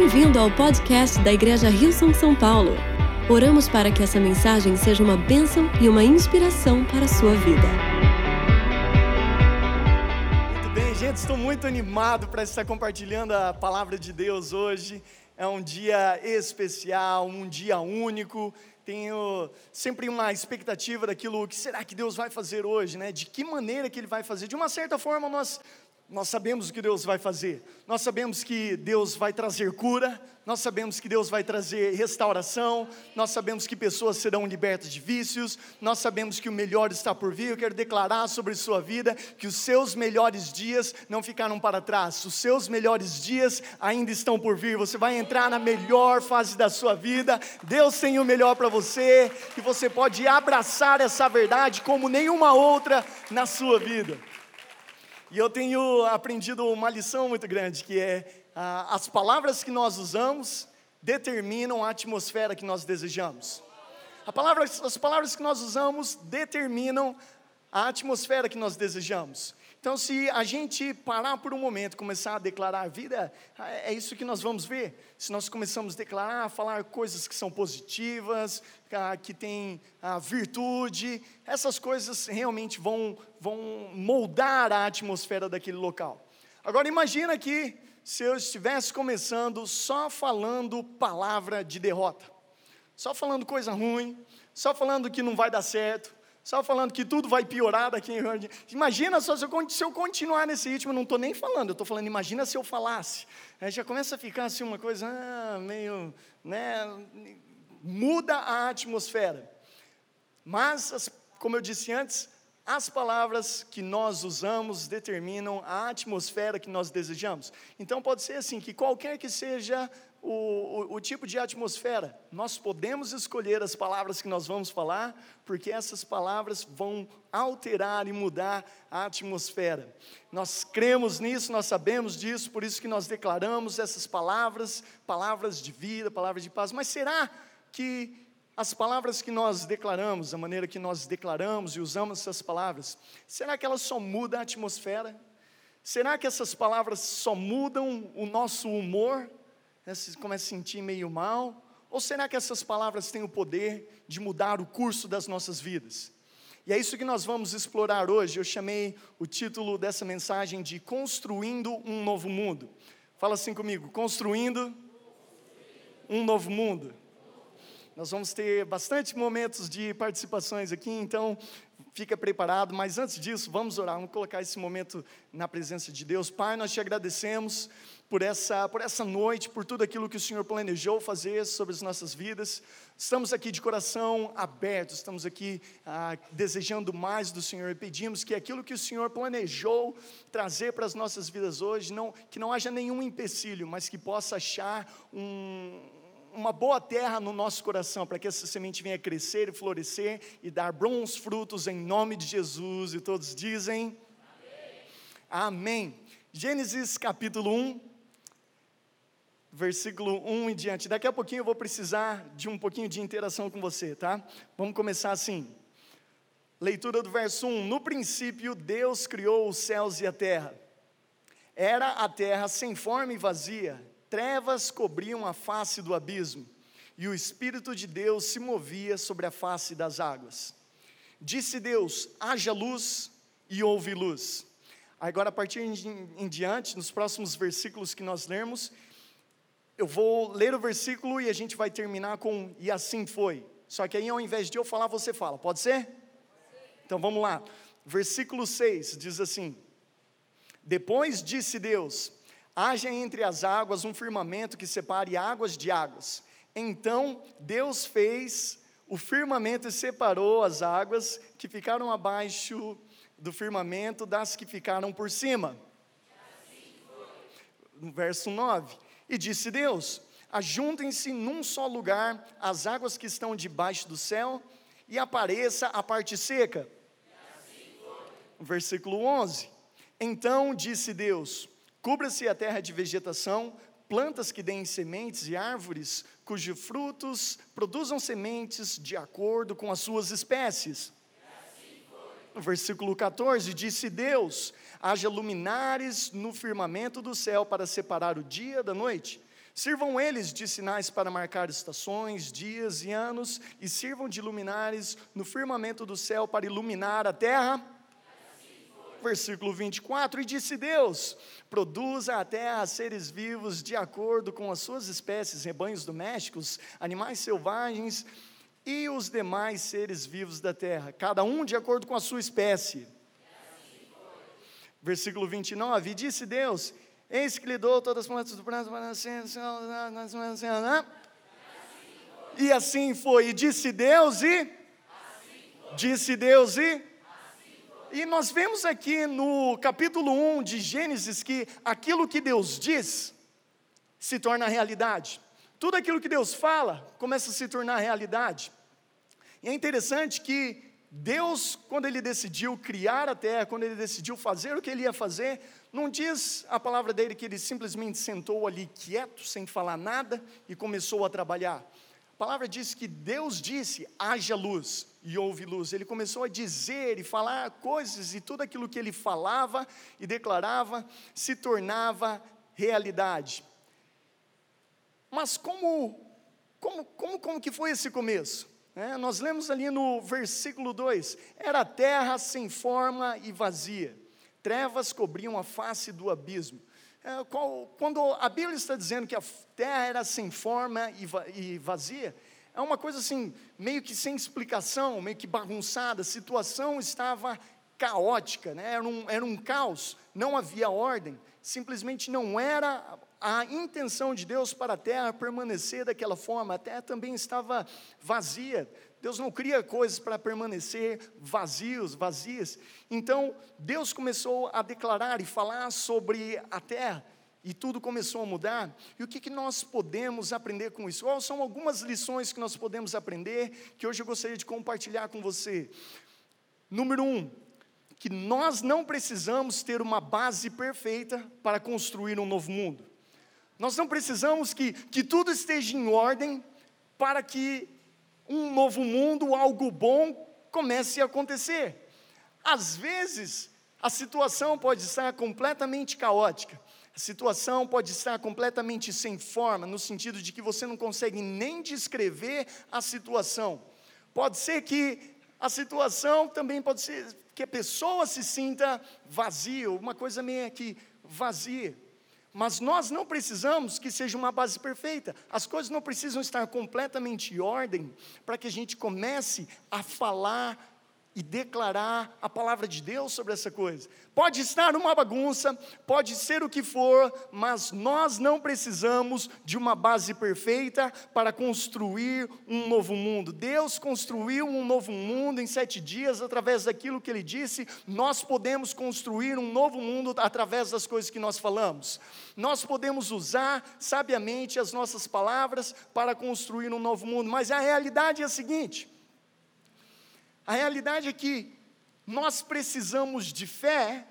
Bem-vindo ao podcast da Igreja Rio São São Paulo. Oramos para que essa mensagem seja uma bênção e uma inspiração para a sua vida. Muito bem, gente, estou muito animado para estar compartilhando a palavra de Deus hoje. É um dia especial, um dia único. Tenho sempre uma expectativa daquilo que será que Deus vai fazer hoje, né? De que maneira que Ele vai fazer? De uma certa forma, nós nós sabemos o que Deus vai fazer, nós sabemos que Deus vai trazer cura, nós sabemos que Deus vai trazer restauração, nós sabemos que pessoas serão libertas de vícios, nós sabemos que o melhor está por vir. Eu quero declarar sobre sua vida que os seus melhores dias não ficaram para trás, os seus melhores dias ainda estão por vir. Você vai entrar na melhor fase da sua vida, Deus tem o melhor para você. E você pode abraçar essa verdade como nenhuma outra na sua vida. E eu tenho aprendido uma lição muito grande, que é ah, as palavras que nós usamos determinam a atmosfera que nós desejamos. Palavra, as palavras que nós usamos determinam a atmosfera que nós desejamos. Então, se a gente parar por um momento, começar a declarar a vida, é isso que nós vamos ver. Se nós começamos a declarar, a falar coisas que são positivas, que têm a virtude, essas coisas realmente vão, vão moldar a atmosfera daquele local. Agora, imagina que se eu estivesse começando só falando palavra de derrota, só falando coisa ruim, só falando que não vai dar certo, só falando que tudo vai piorar daqui. Imagina só se eu, se eu continuar nesse ritmo, não estou nem falando, eu estou falando, imagina se eu falasse. Aí já começa a ficar assim uma coisa, ah, meio, né, muda a atmosfera. Mas, as, como eu disse antes, as palavras que nós usamos determinam a atmosfera que nós desejamos. Então pode ser assim, que qualquer que seja o, o, o, tipo de atmosfera. Nós podemos escolher as palavras que nós vamos falar, porque essas palavras vão alterar e mudar a atmosfera. Nós cremos nisso, nós sabemos disso, por isso que nós declaramos essas palavras, palavras de vida, palavras de paz. Mas será que as palavras que nós declaramos, a maneira que nós declaramos e usamos essas palavras, será que elas só mudam a atmosfera? Será que essas palavras só mudam o nosso humor? Né, você começa a sentir meio mal? Ou será que essas palavras têm o poder de mudar o curso das nossas vidas? E é isso que nós vamos explorar hoje. Eu chamei o título dessa mensagem de Construindo um Novo Mundo. Fala assim comigo: Construindo um Novo Mundo. Nós vamos ter bastante momentos de participações aqui, então fica preparado. Mas antes disso, vamos orar, vamos colocar esse momento na presença de Deus. Pai, nós te agradecemos por essa, por essa noite, por tudo aquilo que o Senhor planejou fazer sobre as nossas vidas. Estamos aqui de coração aberto, estamos aqui ah, desejando mais do Senhor e pedimos que aquilo que o Senhor planejou trazer para as nossas vidas hoje, não, que não haja nenhum empecilho, mas que possa achar um, uma boa terra no nosso coração, para que essa semente venha crescer e florescer e dar bons frutos em nome de Jesus. E todos dizem: Amém. Amém. Gênesis capítulo 1, versículo 1 em diante. Daqui a pouquinho eu vou precisar de um pouquinho de interação com você, tá? Vamos começar assim. Leitura do verso 1: No princípio, Deus criou os céus e a terra. Era a terra sem forma e vazia, trevas cobriam a face do abismo, e o Espírito de Deus se movia sobre a face das águas. Disse Deus: haja luz, e houve luz. Agora, a partir em diante, nos próximos versículos que nós lermos, eu vou ler o versículo e a gente vai terminar com e assim foi. Só que aí ao invés de eu falar, você fala. Pode ser? Então vamos lá. Versículo 6 diz assim: Depois disse Deus: haja entre as águas um firmamento que separe águas de águas. Então Deus fez o firmamento e separou as águas que ficaram abaixo do firmamento das que ficaram por cima. No verso 9. E disse Deus: Ajuntem-se num só lugar as águas que estão debaixo do céu, e apareça a parte seca. Assim Versículo 11: Então disse Deus: Cubra-se a terra de vegetação, plantas que deem sementes e árvores cujos frutos produzam sementes de acordo com as suas espécies. No versículo 14, disse Deus: haja luminares no firmamento do céu para separar o dia da noite, Sirvam eles de sinais para marcar estações, dias e anos, e sirvam de luminares no firmamento do céu para iluminar a terra. Versículo 24: E disse Deus: Produza a terra seres vivos de acordo com as suas espécies, rebanhos domésticos, animais selvagens e os demais seres vivos da terra, cada um de acordo com a sua espécie. Versículo 29: E disse Deus: Eis que lhe dou todas as plantas do pranto para nascer. E assim foi. E disse Deus e. Disse Deus e. E nós vemos aqui no capítulo 1 de Gênesis que aquilo que Deus diz se torna realidade. Tudo aquilo que Deus fala começa a se tornar realidade. E é interessante que Deus, quando Ele decidiu criar a terra, quando Ele decidiu fazer o que Ele ia fazer, não diz a palavra dele que ele simplesmente sentou ali quieto, sem falar nada, e começou a trabalhar. A palavra diz que Deus disse: haja luz, e houve luz. Ele começou a dizer e falar coisas, e tudo aquilo que ele falava e declarava se tornava realidade. Mas como, como, como, como que foi esse começo? É, nós lemos ali no versículo 2: era terra sem forma e vazia trevas cobriam a face do abismo. É, quando a Bíblia está dizendo que a terra era sem forma e vazia, é uma coisa assim, meio que sem explicação, meio que bagunçada, a situação estava caótica, né? era, um, era um caos, não havia ordem, simplesmente não era a intenção de Deus para a terra permanecer daquela forma, a terra também estava vazia, Deus não cria coisas para permanecer vazios, vazias. Então, Deus começou a declarar e falar sobre a terra, e tudo começou a mudar. E o que, que nós podemos aprender com isso? Quais são algumas lições que nós podemos aprender que hoje eu gostaria de compartilhar com você? Número um, que nós não precisamos ter uma base perfeita para construir um novo mundo. Nós não precisamos que, que tudo esteja em ordem para que um novo mundo, algo bom comece a acontecer. Às vezes, a situação pode estar completamente caótica, a situação pode estar completamente sem forma, no sentido de que você não consegue nem descrever a situação. Pode ser que a situação também pode ser que a pessoa se sinta vazia, uma coisa meio que vazia. Mas nós não precisamos que seja uma base perfeita. As coisas não precisam estar completamente em ordem para que a gente comece a falar e declarar a palavra de Deus sobre essa coisa. Pode estar uma bagunça, pode ser o que for, mas nós não precisamos de uma base perfeita para construir um novo mundo. Deus construiu um novo mundo em sete dias através daquilo que Ele disse. Nós podemos construir um novo mundo através das coisas que nós falamos. Nós podemos usar sabiamente as nossas palavras para construir um novo mundo, mas a realidade é a seguinte a realidade é que nós precisamos de fé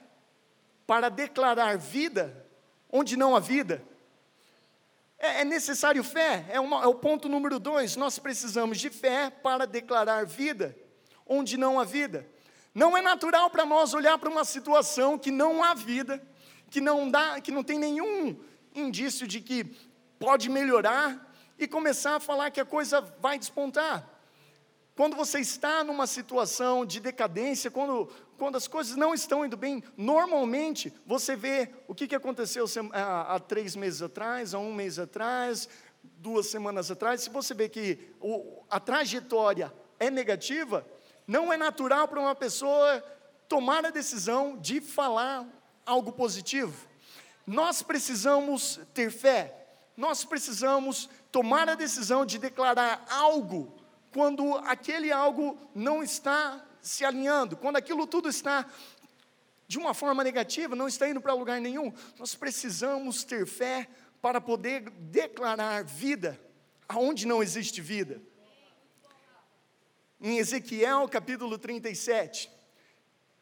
para declarar vida onde não há vida. É, é necessário fé, é, uma, é o ponto número dois. Nós precisamos de fé para declarar vida onde não há vida. Não é natural para nós olhar para uma situação que não há vida, que não dá, que não tem nenhum indício de que pode melhorar e começar a falar que a coisa vai despontar. Quando você está numa situação de decadência, quando, quando as coisas não estão indo bem, normalmente você vê o que, que aconteceu há, há três meses atrás, há um mês atrás, duas semanas atrás. Se você vê que a trajetória é negativa, não é natural para uma pessoa tomar a decisão de falar algo positivo. Nós precisamos ter fé, nós precisamos tomar a decisão de declarar algo quando aquele algo não está se alinhando, quando aquilo tudo está de uma forma negativa, não está indo para lugar nenhum, nós precisamos ter fé para poder declarar vida aonde não existe vida. Em Ezequiel capítulo 37,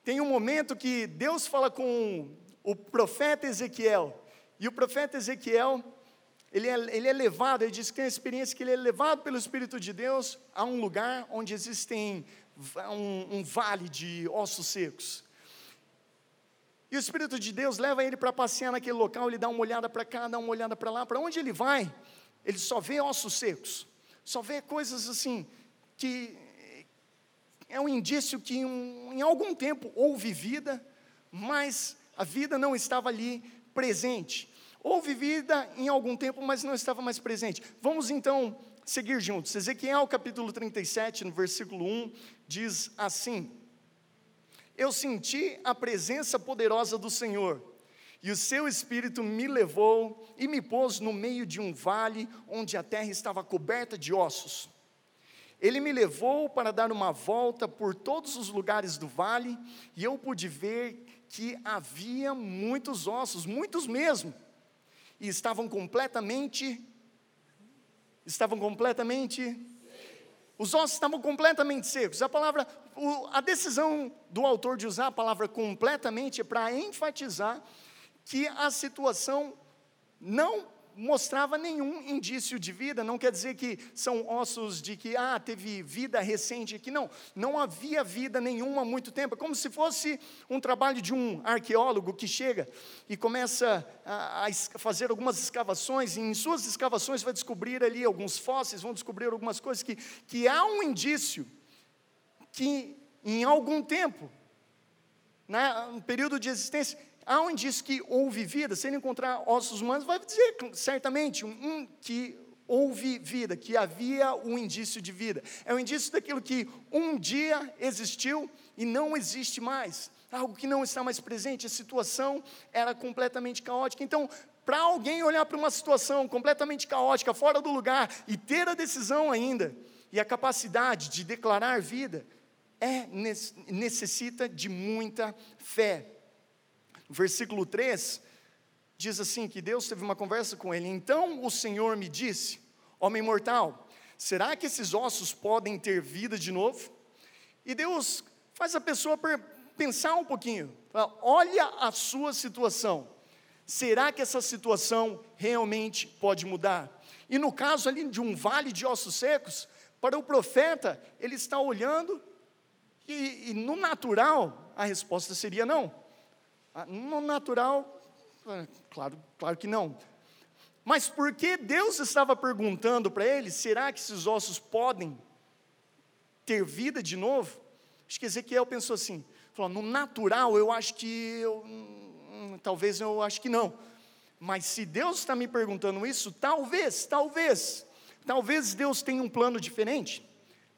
tem um momento que Deus fala com o profeta Ezequiel, e o profeta Ezequiel ele é, ele é levado, ele diz que tem a experiência que ele é levado pelo Espírito de Deus a um lugar onde existem um, um vale de ossos secos. E o Espírito de Deus leva ele para passear naquele local, ele dá uma olhada para cá, dá uma olhada para lá, para onde ele vai, ele só vê ossos secos, só vê coisas assim, que é um indício que um, em algum tempo houve vida, mas a vida não estava ali presente. Houve vida em algum tempo, mas não estava mais presente. Vamos então seguir juntos. Ezequiel capítulo 37, no versículo 1, diz assim: Eu senti a presença poderosa do Senhor, e o seu espírito me levou e me pôs no meio de um vale onde a terra estava coberta de ossos. Ele me levou para dar uma volta por todos os lugares do vale, e eu pude ver que havia muitos ossos, muitos mesmo, e estavam completamente estavam completamente os ossos estavam completamente secos. A palavra, a decisão do autor de usar a palavra completamente é para enfatizar que a situação não mostrava nenhum indício de vida, não quer dizer que são ossos de que, ah, teve vida recente aqui, não, não havia vida nenhuma há muito tempo, é como se fosse um trabalho de um arqueólogo que chega e começa a, a fazer algumas escavações, e em suas escavações vai descobrir ali alguns fósseis, vão descobrir algumas coisas que, que há um indício que em algum tempo, né, um período de existência, Aonde diz que houve vida, se ele encontrar ossos humanos, vai dizer certamente um, que houve vida, que havia um indício de vida. É um indício daquilo que um dia existiu e não existe mais. Algo que não está mais presente, a situação era completamente caótica. Então, para alguém olhar para uma situação completamente caótica, fora do lugar, e ter a decisão ainda, e a capacidade de declarar vida, é, necessita de muita fé versículo 3, diz assim: que Deus teve uma conversa com ele. Então o Senhor me disse: Homem mortal, será que esses ossos podem ter vida de novo? E Deus faz a pessoa pensar um pouquinho. Olha a sua situação. Será que essa situação realmente pode mudar? E no caso ali de um vale de ossos secos, para o profeta, ele está olhando e, e no natural a resposta seria não. Ah, no natural, ah, claro, claro que não. Mas por que Deus estava perguntando para ele, será que esses ossos podem ter vida de novo? Acho que Ezequiel pensou assim, falou, no natural eu acho que eu, hum, talvez eu acho que não. Mas se Deus está me perguntando isso, talvez, talvez, talvez Deus tenha um plano diferente.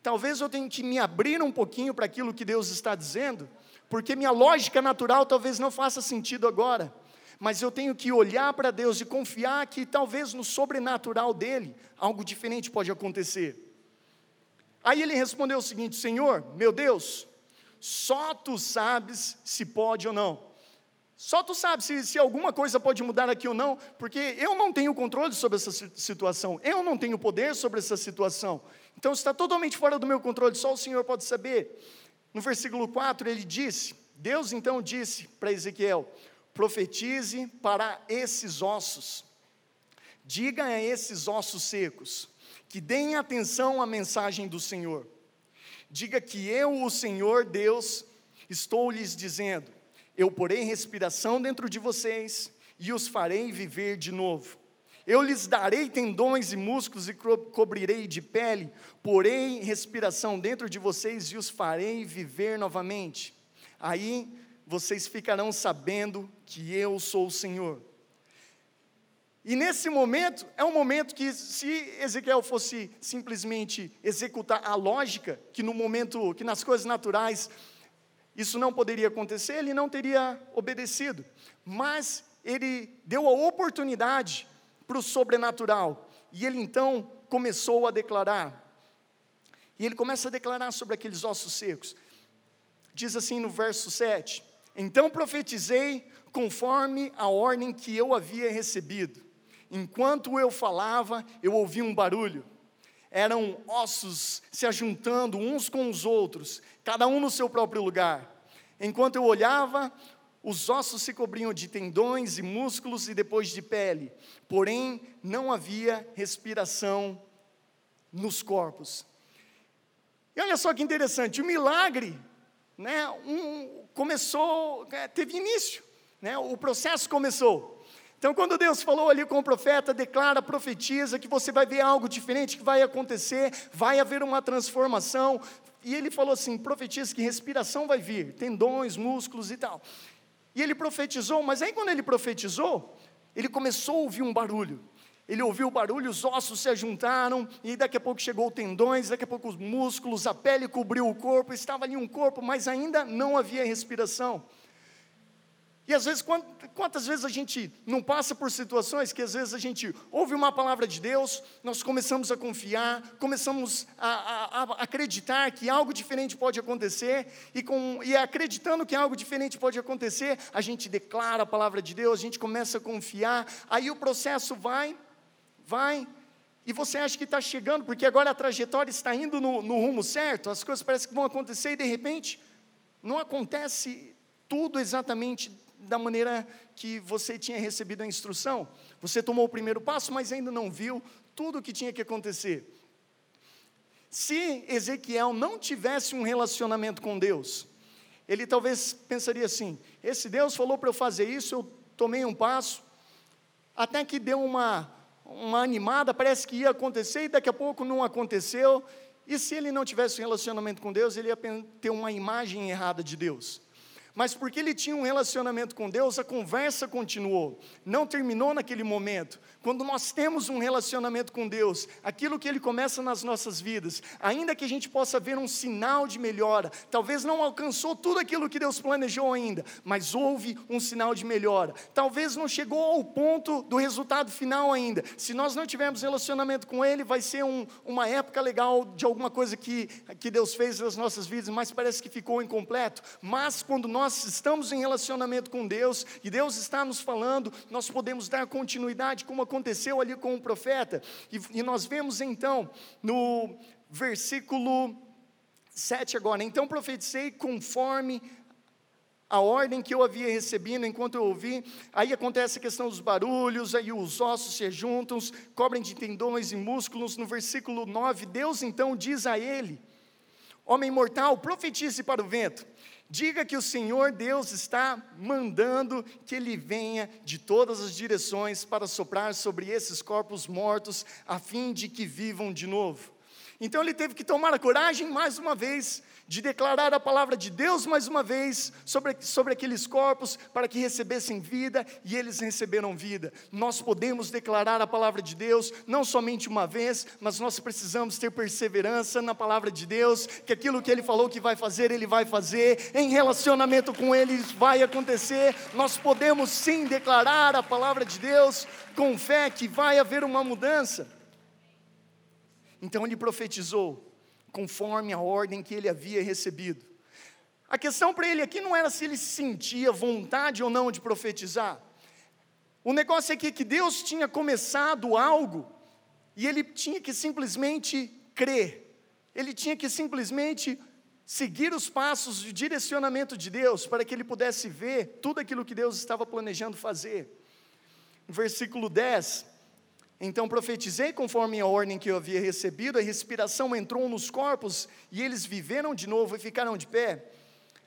Talvez eu tenha que me abrir um pouquinho para aquilo que Deus está dizendo porque minha lógica natural talvez não faça sentido agora, mas eu tenho que olhar para Deus e confiar que talvez no sobrenatural dele algo diferente pode acontecer. Aí ele respondeu o seguinte: Senhor, meu Deus, só tu sabes se pode ou não. Só tu sabes se, se, alguma coisa pode mudar aqui ou não, porque eu não tenho controle sobre essa situação, eu não tenho poder sobre essa situação. Então está totalmente fora do meu controle, só o Senhor pode saber. No versículo 4 ele disse: Deus então disse para Ezequiel: profetize para esses ossos, diga a esses ossos secos, que deem atenção à mensagem do Senhor. Diga que eu, o Senhor Deus, estou lhes dizendo: eu porei respiração dentro de vocês e os farei viver de novo. Eu lhes darei tendões e músculos e cobrirei de pele, porei respiração dentro de vocês e os farei viver novamente. Aí vocês ficarão sabendo que eu sou o Senhor. E nesse momento, é um momento que, se Ezequiel fosse simplesmente executar a lógica, que no momento, que nas coisas naturais, isso não poderia acontecer, ele não teria obedecido. Mas ele deu a oportunidade para o sobrenatural. E ele então começou a declarar. E ele começa a declarar sobre aqueles ossos secos. Diz assim no verso 7: Então profetizei conforme a ordem que eu havia recebido. Enquanto eu falava, eu ouvi um barulho. Eram ossos se ajuntando uns com os outros, cada um no seu próprio lugar. Enquanto eu olhava, os ossos se cobriam de tendões e músculos e depois de pele, porém não havia respiração nos corpos. E olha só que interessante, o milagre né, um, começou, é, teve início. Né? O processo começou. Então, quando Deus falou ali com o profeta, declara, profetiza que você vai ver algo diferente que vai acontecer, vai haver uma transformação. E ele falou assim: profetiza que respiração vai vir, tendões, músculos e tal. E ele profetizou, mas aí quando ele profetizou, ele começou a ouvir um barulho. Ele ouviu o barulho, os ossos se ajuntaram, e daqui a pouco chegou tendões, daqui a pouco os músculos, a pele cobriu o corpo, estava ali um corpo, mas ainda não havia respiração. E às vezes, quantas vezes a gente não passa por situações que às vezes a gente ouve uma palavra de Deus, nós começamos a confiar, começamos a, a, a acreditar que algo diferente pode acontecer, e, com, e acreditando que algo diferente pode acontecer, a gente declara a palavra de Deus, a gente começa a confiar, aí o processo vai, vai, e você acha que está chegando, porque agora a trajetória está indo no, no rumo certo, as coisas parecem que vão acontecer e de repente não acontece tudo exatamente da maneira que você tinha recebido a instrução. Você tomou o primeiro passo, mas ainda não viu tudo o que tinha que acontecer. Se Ezequiel não tivesse um relacionamento com Deus, ele talvez pensaria assim: esse Deus falou para eu fazer isso, eu tomei um passo, até que deu uma, uma animada, parece que ia acontecer e daqui a pouco não aconteceu. E se ele não tivesse um relacionamento com Deus, ele ia ter uma imagem errada de Deus mas porque ele tinha um relacionamento com Deus, a conversa continuou, não terminou naquele momento. Quando nós temos um relacionamento com Deus, aquilo que Ele começa nas nossas vidas, ainda que a gente possa ver um sinal de melhora, talvez não alcançou tudo aquilo que Deus planejou ainda, mas houve um sinal de melhora. Talvez não chegou ao ponto do resultado final ainda. Se nós não tivermos relacionamento com Ele, vai ser um, uma época legal de alguma coisa que, que Deus fez nas nossas vidas, mas parece que ficou incompleto. Mas quando nós nós estamos em relacionamento com Deus e Deus está nos falando, nós podemos dar continuidade, como aconteceu ali com o profeta. E, e nós vemos então no versículo 7 agora: Então profetizei conforme a ordem que eu havia recebido enquanto eu ouvi, aí acontece a questão dos barulhos, aí os ossos se juntam, cobrem de tendões e músculos. No versículo 9, Deus então diz a ele: Homem mortal, profetize para o vento. Diga que o Senhor Deus está mandando que ele venha de todas as direções para soprar sobre esses corpos mortos, a fim de que vivam de novo. Então ele teve que tomar a coragem mais uma vez de declarar a palavra de Deus mais uma vez sobre, sobre aqueles corpos para que recebessem vida e eles receberam vida. Nós podemos declarar a palavra de Deus não somente uma vez, mas nós precisamos ter perseverança na palavra de Deus, que aquilo que Ele falou que vai fazer, Ele vai fazer, em relacionamento com Ele vai acontecer. Nós podemos sim declarar a palavra de Deus com fé que vai haver uma mudança. Então ele profetizou conforme a ordem que ele havia recebido. A questão para ele aqui não era se ele sentia vontade ou não de profetizar. O negócio é que, que Deus tinha começado algo e ele tinha que simplesmente crer, ele tinha que simplesmente seguir os passos de direcionamento de Deus para que ele pudesse ver tudo aquilo que Deus estava planejando fazer. Versículo 10 então profetizei conforme a ordem que eu havia recebido, a respiração entrou nos corpos e eles viveram de novo e ficaram de pé.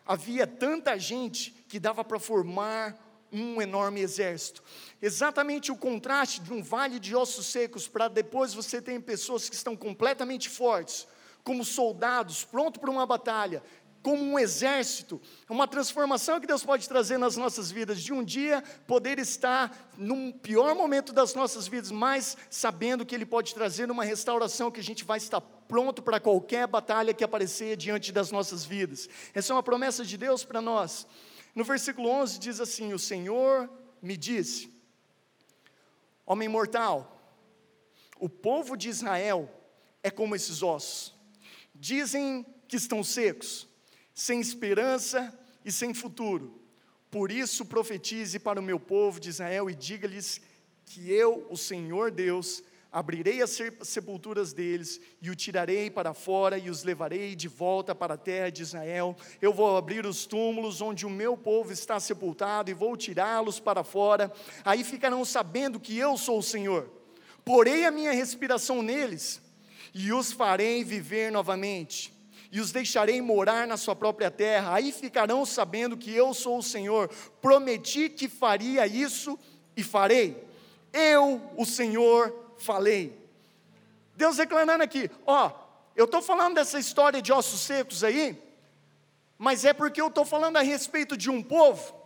Havia tanta gente que dava para formar um enorme exército. Exatamente o contraste de um vale de ossos secos para depois você tem pessoas que estão completamente fortes, como soldados, prontos para uma batalha, como um exército, uma transformação que Deus pode trazer nas nossas vidas, de um dia poder estar num pior momento das nossas vidas, mas sabendo que Ele pode trazer uma restauração que a gente vai estar pronto para qualquer batalha que aparecer diante das nossas vidas. Essa é uma promessa de Deus para nós. No versículo 11 diz assim: O Senhor me disse, homem mortal, o povo de Israel é como esses ossos, dizem que estão secos sem esperança e sem futuro. Por isso profetize para o meu povo de Israel e diga-lhes que eu, o Senhor Deus, abrirei as sepulturas deles e o tirarei para fora e os levarei de volta para a terra de Israel. Eu vou abrir os túmulos onde o meu povo está sepultado e vou tirá-los para fora. Aí ficarão sabendo que eu sou o Senhor. Porei a minha respiração neles e os farei viver novamente e os deixarei morar na sua própria terra. Aí ficarão sabendo que eu sou o Senhor. Prometi que faria isso e farei. Eu, o Senhor, falei. Deus declarando aqui, ó, eu estou falando dessa história de ossos secos aí, mas é porque eu estou falando a respeito de um povo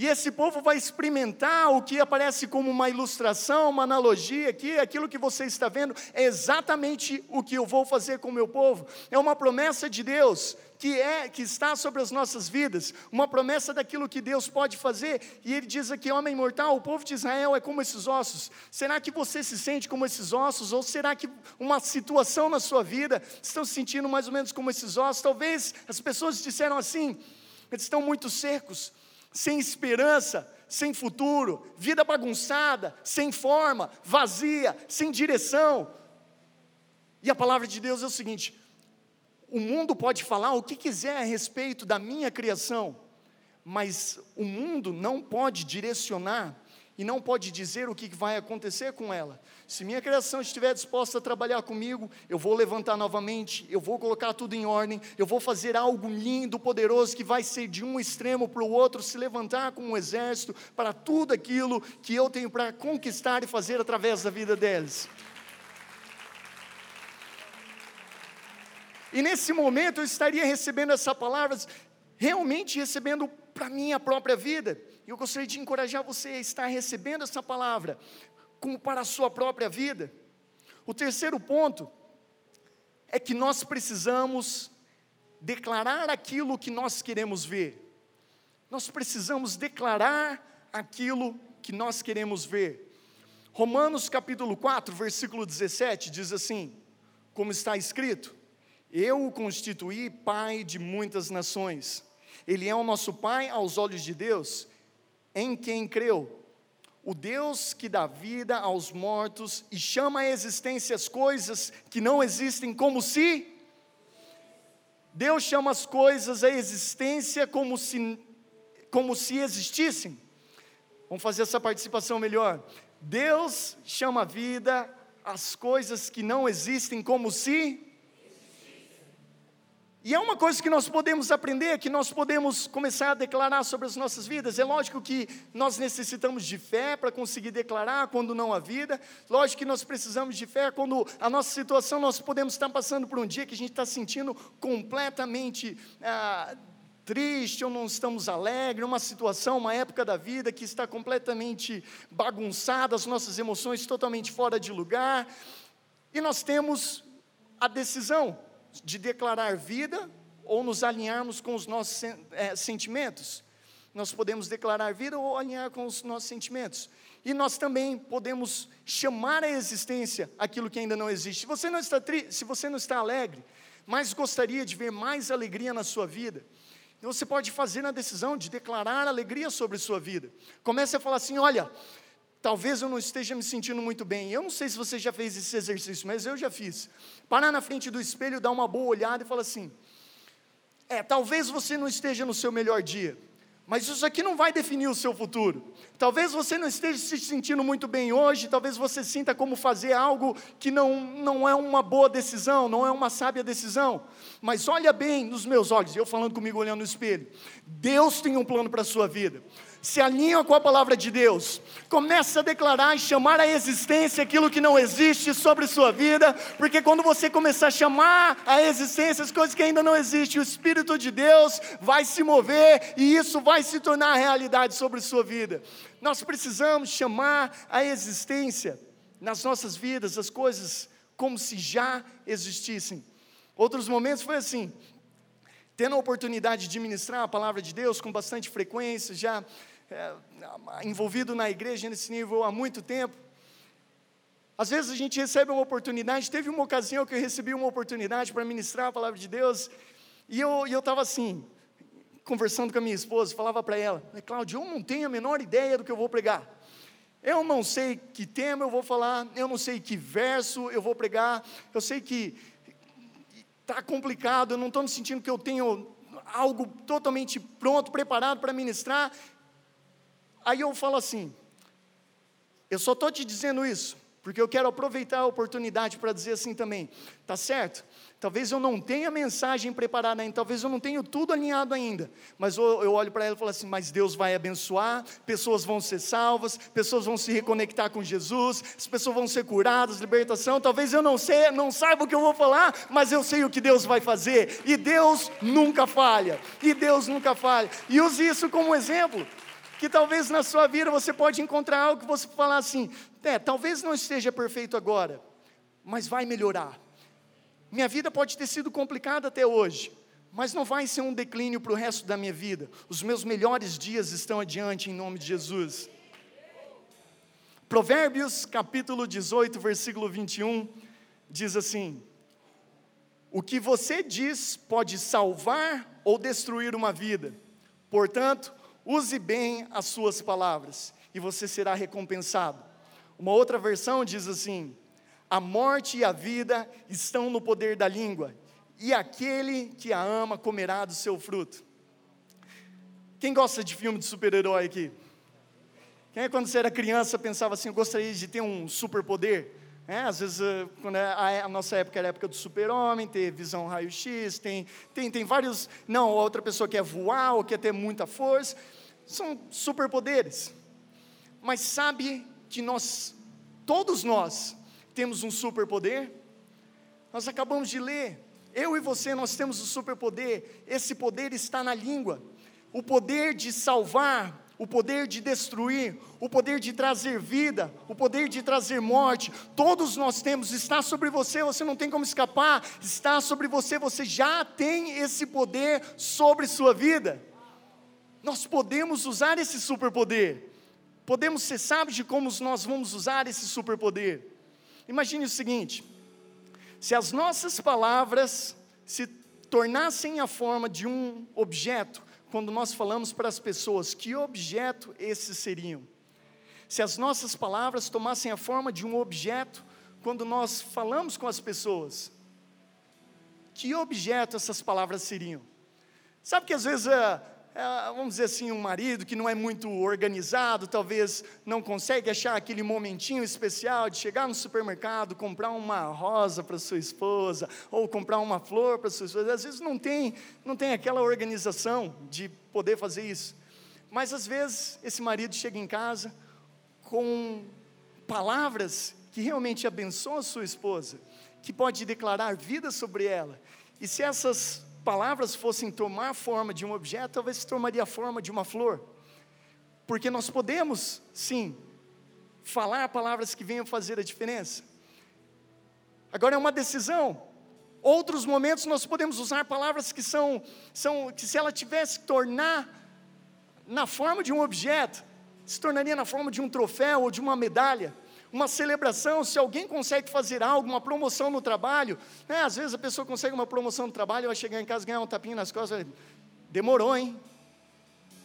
e esse povo vai experimentar o que aparece como uma ilustração, uma analogia aqui, aquilo que você está vendo é exatamente o que eu vou fazer com o meu povo. É uma promessa de Deus que é que está sobre as nossas vidas, uma promessa daquilo que Deus pode fazer. E ele diz aqui, homem mortal, o povo de Israel é como esses ossos. Será que você se sente como esses ossos ou será que uma situação na sua vida estão se sentindo mais ou menos como esses ossos? Talvez as pessoas disseram assim, eles estão muito secos sem esperança, sem futuro, vida bagunçada, sem forma, vazia, sem direção. E a palavra de Deus é o seguinte: o mundo pode falar o que quiser a respeito da minha criação, mas o mundo não pode direcionar e não pode dizer o que vai acontecer com ela. Se minha criação estiver disposta a trabalhar comigo, eu vou levantar novamente, eu vou colocar tudo em ordem, eu vou fazer algo lindo, poderoso, que vai ser de um extremo para o outro, se levantar como um exército para tudo aquilo que eu tenho para conquistar e fazer através da vida deles. E nesse momento eu estaria recebendo essa palavra, realmente recebendo para a minha própria vida. E eu gostaria de encorajar você a estar recebendo essa palavra como para a sua própria vida. O terceiro ponto é que nós precisamos declarar aquilo que nós queremos ver. Nós precisamos declarar aquilo que nós queremos ver. Romanos capítulo 4, versículo 17 diz assim: como está escrito: Eu o constituí pai de muitas nações. Ele é o nosso pai aos olhos de Deus em quem creu. O Deus que dá vida aos mortos e chama à existência as coisas que não existem como se. Deus chama as coisas à existência como se, como se existissem. Vamos fazer essa participação melhor. Deus chama a vida as coisas que não existem como se e é uma coisa que nós podemos aprender, que nós podemos começar a declarar sobre as nossas vidas. É lógico que nós necessitamos de fé para conseguir declarar quando não há vida. Lógico que nós precisamos de fé quando a nossa situação, nós podemos estar passando por um dia que a gente está sentindo completamente ah, triste ou não estamos alegres, uma situação, uma época da vida que está completamente bagunçada, as nossas emoções totalmente fora de lugar. E nós temos a decisão de declarar vida ou nos alinharmos com os nossos é, sentimentos. Nós podemos declarar vida ou alinhar com os nossos sentimentos. E nós também podemos chamar à existência aquilo que ainda não existe. Se você não está, tri se você não está alegre, mas gostaria de ver mais alegria na sua vida, você pode fazer a decisão de declarar alegria sobre sua vida. Comece a falar assim: olha, Talvez eu não esteja me sentindo muito bem. Eu não sei se você já fez esse exercício, mas eu já fiz. Parar na frente do espelho, dar uma boa olhada e falar assim: É, talvez você não esteja no seu melhor dia, mas isso aqui não vai definir o seu futuro. Talvez você não esteja se sentindo muito bem hoje, talvez você sinta como fazer algo que não, não é uma boa decisão, não é uma sábia decisão. Mas olha bem nos meus olhos, eu falando comigo olhando no espelho. Deus tem um plano para a sua vida se alinha com a palavra de Deus, começa a declarar e chamar à existência aquilo que não existe sobre sua vida, porque quando você começar a chamar à existência as coisas que ainda não existem, o Espírito de Deus vai se mover e isso vai se tornar realidade sobre sua vida. Nós precisamos chamar à existência nas nossas vidas as coisas como se já existissem. Outros momentos foi assim, tendo a oportunidade de ministrar a palavra de Deus com bastante frequência, já é, envolvido na igreja nesse nível há muito tempo. Às vezes a gente recebe uma oportunidade, teve uma ocasião que eu recebi uma oportunidade para ministrar a palavra de Deus, e eu estava assim, conversando com a minha esposa, falava para ela, Cláudia, eu não tenho a menor ideia do que eu vou pregar. Eu não sei que tema eu vou falar, eu não sei que verso eu vou pregar, eu sei que está complicado, eu não estou me sentindo que eu tenho algo totalmente pronto, preparado para ministrar, Aí eu falo assim: eu só estou te dizendo isso, porque eu quero aproveitar a oportunidade para dizer assim também, tá certo? Talvez eu não tenha mensagem preparada ainda, talvez eu não tenha tudo alinhado ainda, mas eu, eu olho para ela e falo assim: mas Deus vai abençoar, pessoas vão ser salvas, pessoas vão se reconectar com Jesus, as pessoas vão ser curadas, libertação. Talvez eu não sei, não saiba o que eu vou falar, mas eu sei o que Deus vai fazer, e Deus nunca falha, e Deus nunca falha, e use isso como exemplo que talvez na sua vida você pode encontrar algo que você falar assim, é, talvez não esteja perfeito agora, mas vai melhorar. Minha vida pode ter sido complicada até hoje, mas não vai ser um declínio para o resto da minha vida. Os meus melhores dias estão adiante em nome de Jesus. Provérbios capítulo 18, versículo 21, diz assim: O que você diz pode salvar ou destruir uma vida, portanto, use bem as suas palavras e você será recompensado. Uma outra versão diz assim: a morte e a vida estão no poder da língua, e aquele que a ama comerá do seu fruto. Quem gosta de filme de super-herói aqui? Quem é quando você era criança pensava assim, eu gostaria de ter um superpoder? É, às vezes, eh, quando é, a, a, nossa época era a época do super-homem, ter visão raio-x, tem, tem, tem vários. Não, outra pessoa quer voar ou quer ter muita força. São superpoderes. Mas sabe que nós, todos nós, temos um superpoder? Nós acabamos de ler. Eu e você, nós temos um superpoder. Esse poder está na língua. O poder de salvar, o poder de destruir, o poder de trazer vida, o poder de trazer morte, todos nós temos, está sobre você, você não tem como escapar, está sobre você, você já tem esse poder sobre sua vida. Nós podemos usar esse superpoder, podemos ser sábios de como nós vamos usar esse superpoder. Imagine o seguinte: se as nossas palavras se tornassem a forma de um objeto, quando nós falamos para as pessoas, que objeto esses seriam? Se as nossas palavras tomassem a forma de um objeto, quando nós falamos com as pessoas, que objeto essas palavras seriam? Sabe que às vezes uh, é, vamos dizer assim, um marido que não é muito organizado, talvez não consegue achar aquele momentinho especial de chegar no supermercado, comprar uma rosa para sua esposa, ou comprar uma flor para sua esposa. Às vezes não tem, não tem aquela organização de poder fazer isso. Mas às vezes esse marido chega em casa com palavras que realmente abençoam a sua esposa, que pode declarar vida sobre ela. E se essas palavras fossem tomar forma de um objeto, talvez tomaria a forma de uma flor. Porque nós podemos, sim, falar palavras que venham fazer a diferença. Agora é uma decisão. Outros momentos nós podemos usar palavras que são, são que se ela tivesse que tornar na forma de um objeto, se tornaria na forma de um troféu ou de uma medalha uma celebração, se alguém consegue fazer algo, uma promoção no trabalho, né? às vezes a pessoa consegue uma promoção no trabalho, vai chegar em casa ganhar um tapinha nas costas, demorou, hein?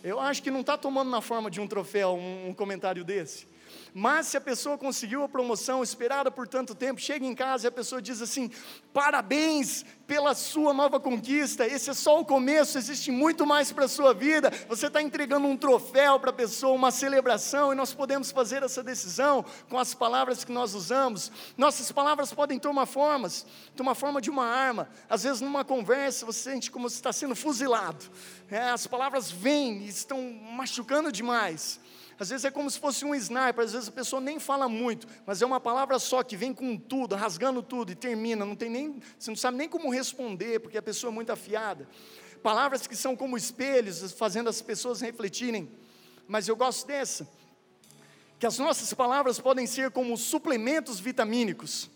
Eu acho que não está tomando na forma de um troféu um, um comentário desse. Mas se a pessoa conseguiu a promoção esperada por tanto tempo, chega em casa e a pessoa diz assim: parabéns pela sua nova conquista, esse é só o começo, existe muito mais para a sua vida. Você está entregando um troféu para a pessoa, uma celebração, e nós podemos fazer essa decisão com as palavras que nós usamos. Nossas palavras podem tomar formas, tomar forma de uma arma. Às vezes, numa conversa, você sente como você está sendo fuzilado. É, as palavras vêm e estão machucando demais. Às vezes é como se fosse um sniper, às vezes a pessoa nem fala muito, mas é uma palavra só que vem com tudo, rasgando tudo e termina, não tem nem, você não sabe nem como responder, porque a pessoa é muito afiada. Palavras que são como espelhos, fazendo as pessoas refletirem. Mas eu gosto dessa, que as nossas palavras podem ser como suplementos vitamínicos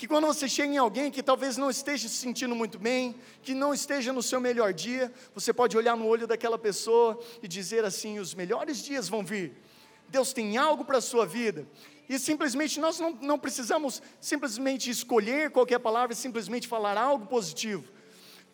que quando você chega em alguém que talvez não esteja se sentindo muito bem, que não esteja no seu melhor dia, você pode olhar no olho daquela pessoa e dizer assim: os melhores dias vão vir. Deus tem algo para a sua vida. E simplesmente nós não, não precisamos simplesmente escolher qualquer palavra e simplesmente falar algo positivo.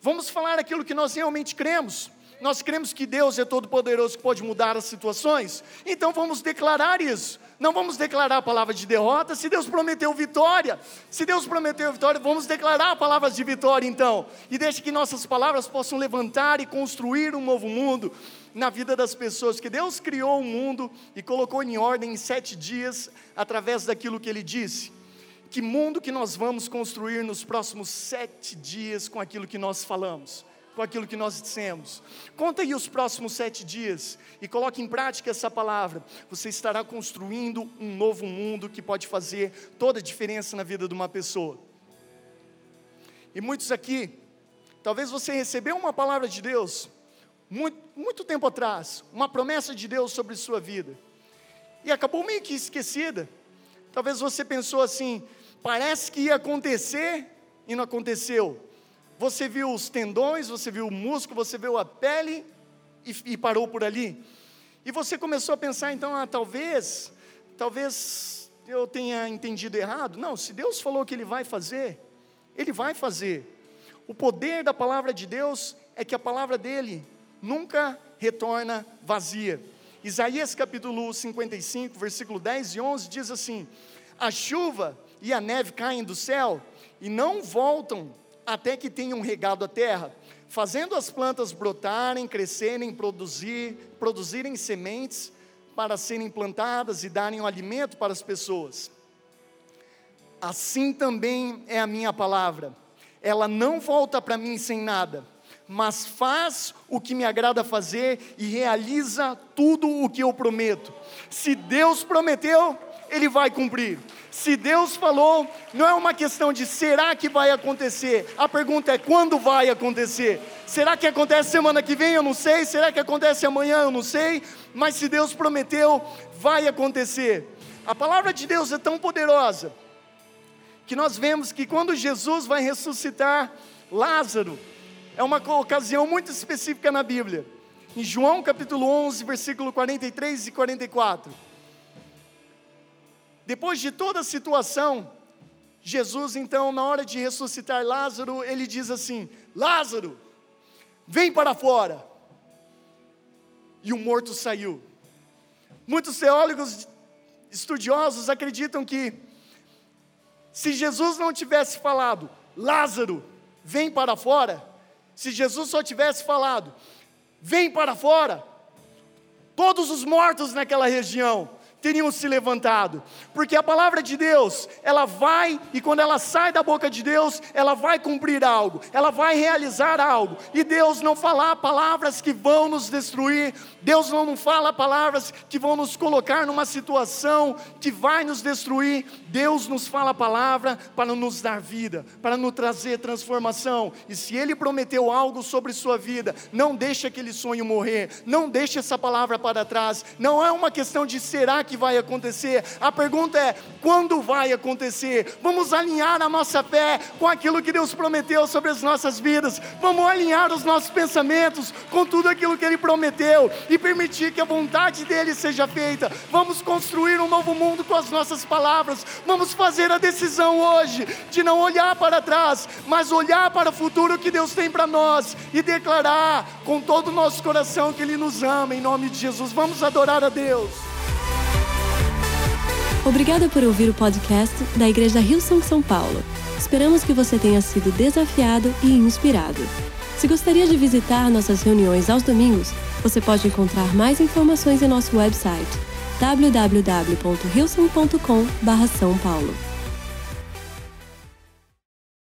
Vamos falar aquilo que nós realmente cremos. Nós cremos que Deus é todo-poderoso que pode mudar as situações. Então vamos declarar isso Não vamos declarar a palavra de derrota. Se Deus prometeu vitória, se Deus prometeu vitória, vamos declarar palavras de vitória então. E deixe que nossas palavras possam levantar e construir um novo mundo na vida das pessoas. Que Deus criou o mundo e colocou em ordem em sete dias através daquilo que Ele disse. Que mundo que nós vamos construir nos próximos sete dias com aquilo que nós falamos? Com aquilo que nós dissemos. Conta aí os próximos sete dias e coloque em prática essa palavra. Você estará construindo um novo mundo que pode fazer toda a diferença na vida de uma pessoa. E muitos aqui, talvez você recebeu uma palavra de Deus muito, muito tempo atrás, uma promessa de Deus sobre sua vida, e acabou meio que esquecida. Talvez você pensou assim: parece que ia acontecer e não aconteceu. Você viu os tendões, você viu o músculo, você viu a pele e, e parou por ali. E você começou a pensar, então, ah, talvez, talvez eu tenha entendido errado. Não, se Deus falou que Ele vai fazer, Ele vai fazer. O poder da palavra de Deus é que a palavra dele nunca retorna vazia. Isaías capítulo 55, versículo 10 e 11 diz assim: A chuva e a neve caem do céu e não voltam até que tenham regado a terra, fazendo as plantas brotarem, crescerem, produzir, produzirem sementes para serem plantadas e darem um alimento para as pessoas. Assim também é a minha palavra. Ela não volta para mim sem nada, mas faz o que me agrada fazer e realiza tudo o que eu prometo. Se Deus prometeu, Ele vai cumprir. Se Deus falou, não é uma questão de será que vai acontecer, a pergunta é quando vai acontecer. Será que acontece semana que vem? Eu não sei. Será que acontece amanhã? Eu não sei. Mas se Deus prometeu, vai acontecer. A palavra de Deus é tão poderosa que nós vemos que quando Jesus vai ressuscitar Lázaro, é uma ocasião muito específica na Bíblia. Em João capítulo 11, versículo 43 e 44. Depois de toda a situação, Jesus, então, na hora de ressuscitar Lázaro, ele diz assim: Lázaro, vem para fora. E o morto saiu. Muitos teólogos estudiosos acreditam que, se Jesus não tivesse falado, Lázaro, vem para fora, se Jesus só tivesse falado, vem para fora, todos os mortos naquela região teriam se levantado, porque a palavra de Deus, ela vai e quando ela sai da boca de Deus, ela vai cumprir algo, ela vai realizar algo, e Deus não fala palavras que vão nos destruir, Deus não fala palavras que vão nos colocar numa situação que vai nos destruir, Deus nos fala a palavra para nos dar vida, para nos trazer transformação, e se Ele prometeu algo sobre sua vida, não deixe aquele sonho morrer, não deixe essa palavra para trás, não é uma questão de será que vai acontecer, a pergunta é: quando vai acontecer? Vamos alinhar a nossa fé com aquilo que Deus prometeu sobre as nossas vidas, vamos alinhar os nossos pensamentos com tudo aquilo que Ele prometeu e permitir que a vontade dEle seja feita. Vamos construir um novo mundo com as nossas palavras, vamos fazer a decisão hoje de não olhar para trás, mas olhar para o futuro que Deus tem para nós e declarar com todo o nosso coração que Ele nos ama, em nome de Jesus. Vamos adorar a Deus. Obrigada por ouvir o podcast da Igreja Rio São São Paulo. Esperamos que você tenha sido desafiado e inspirado. Se gostaria de visitar nossas reuniões aos domingos, você pode encontrar mais informações em nosso website www.rilson.com/são paulo.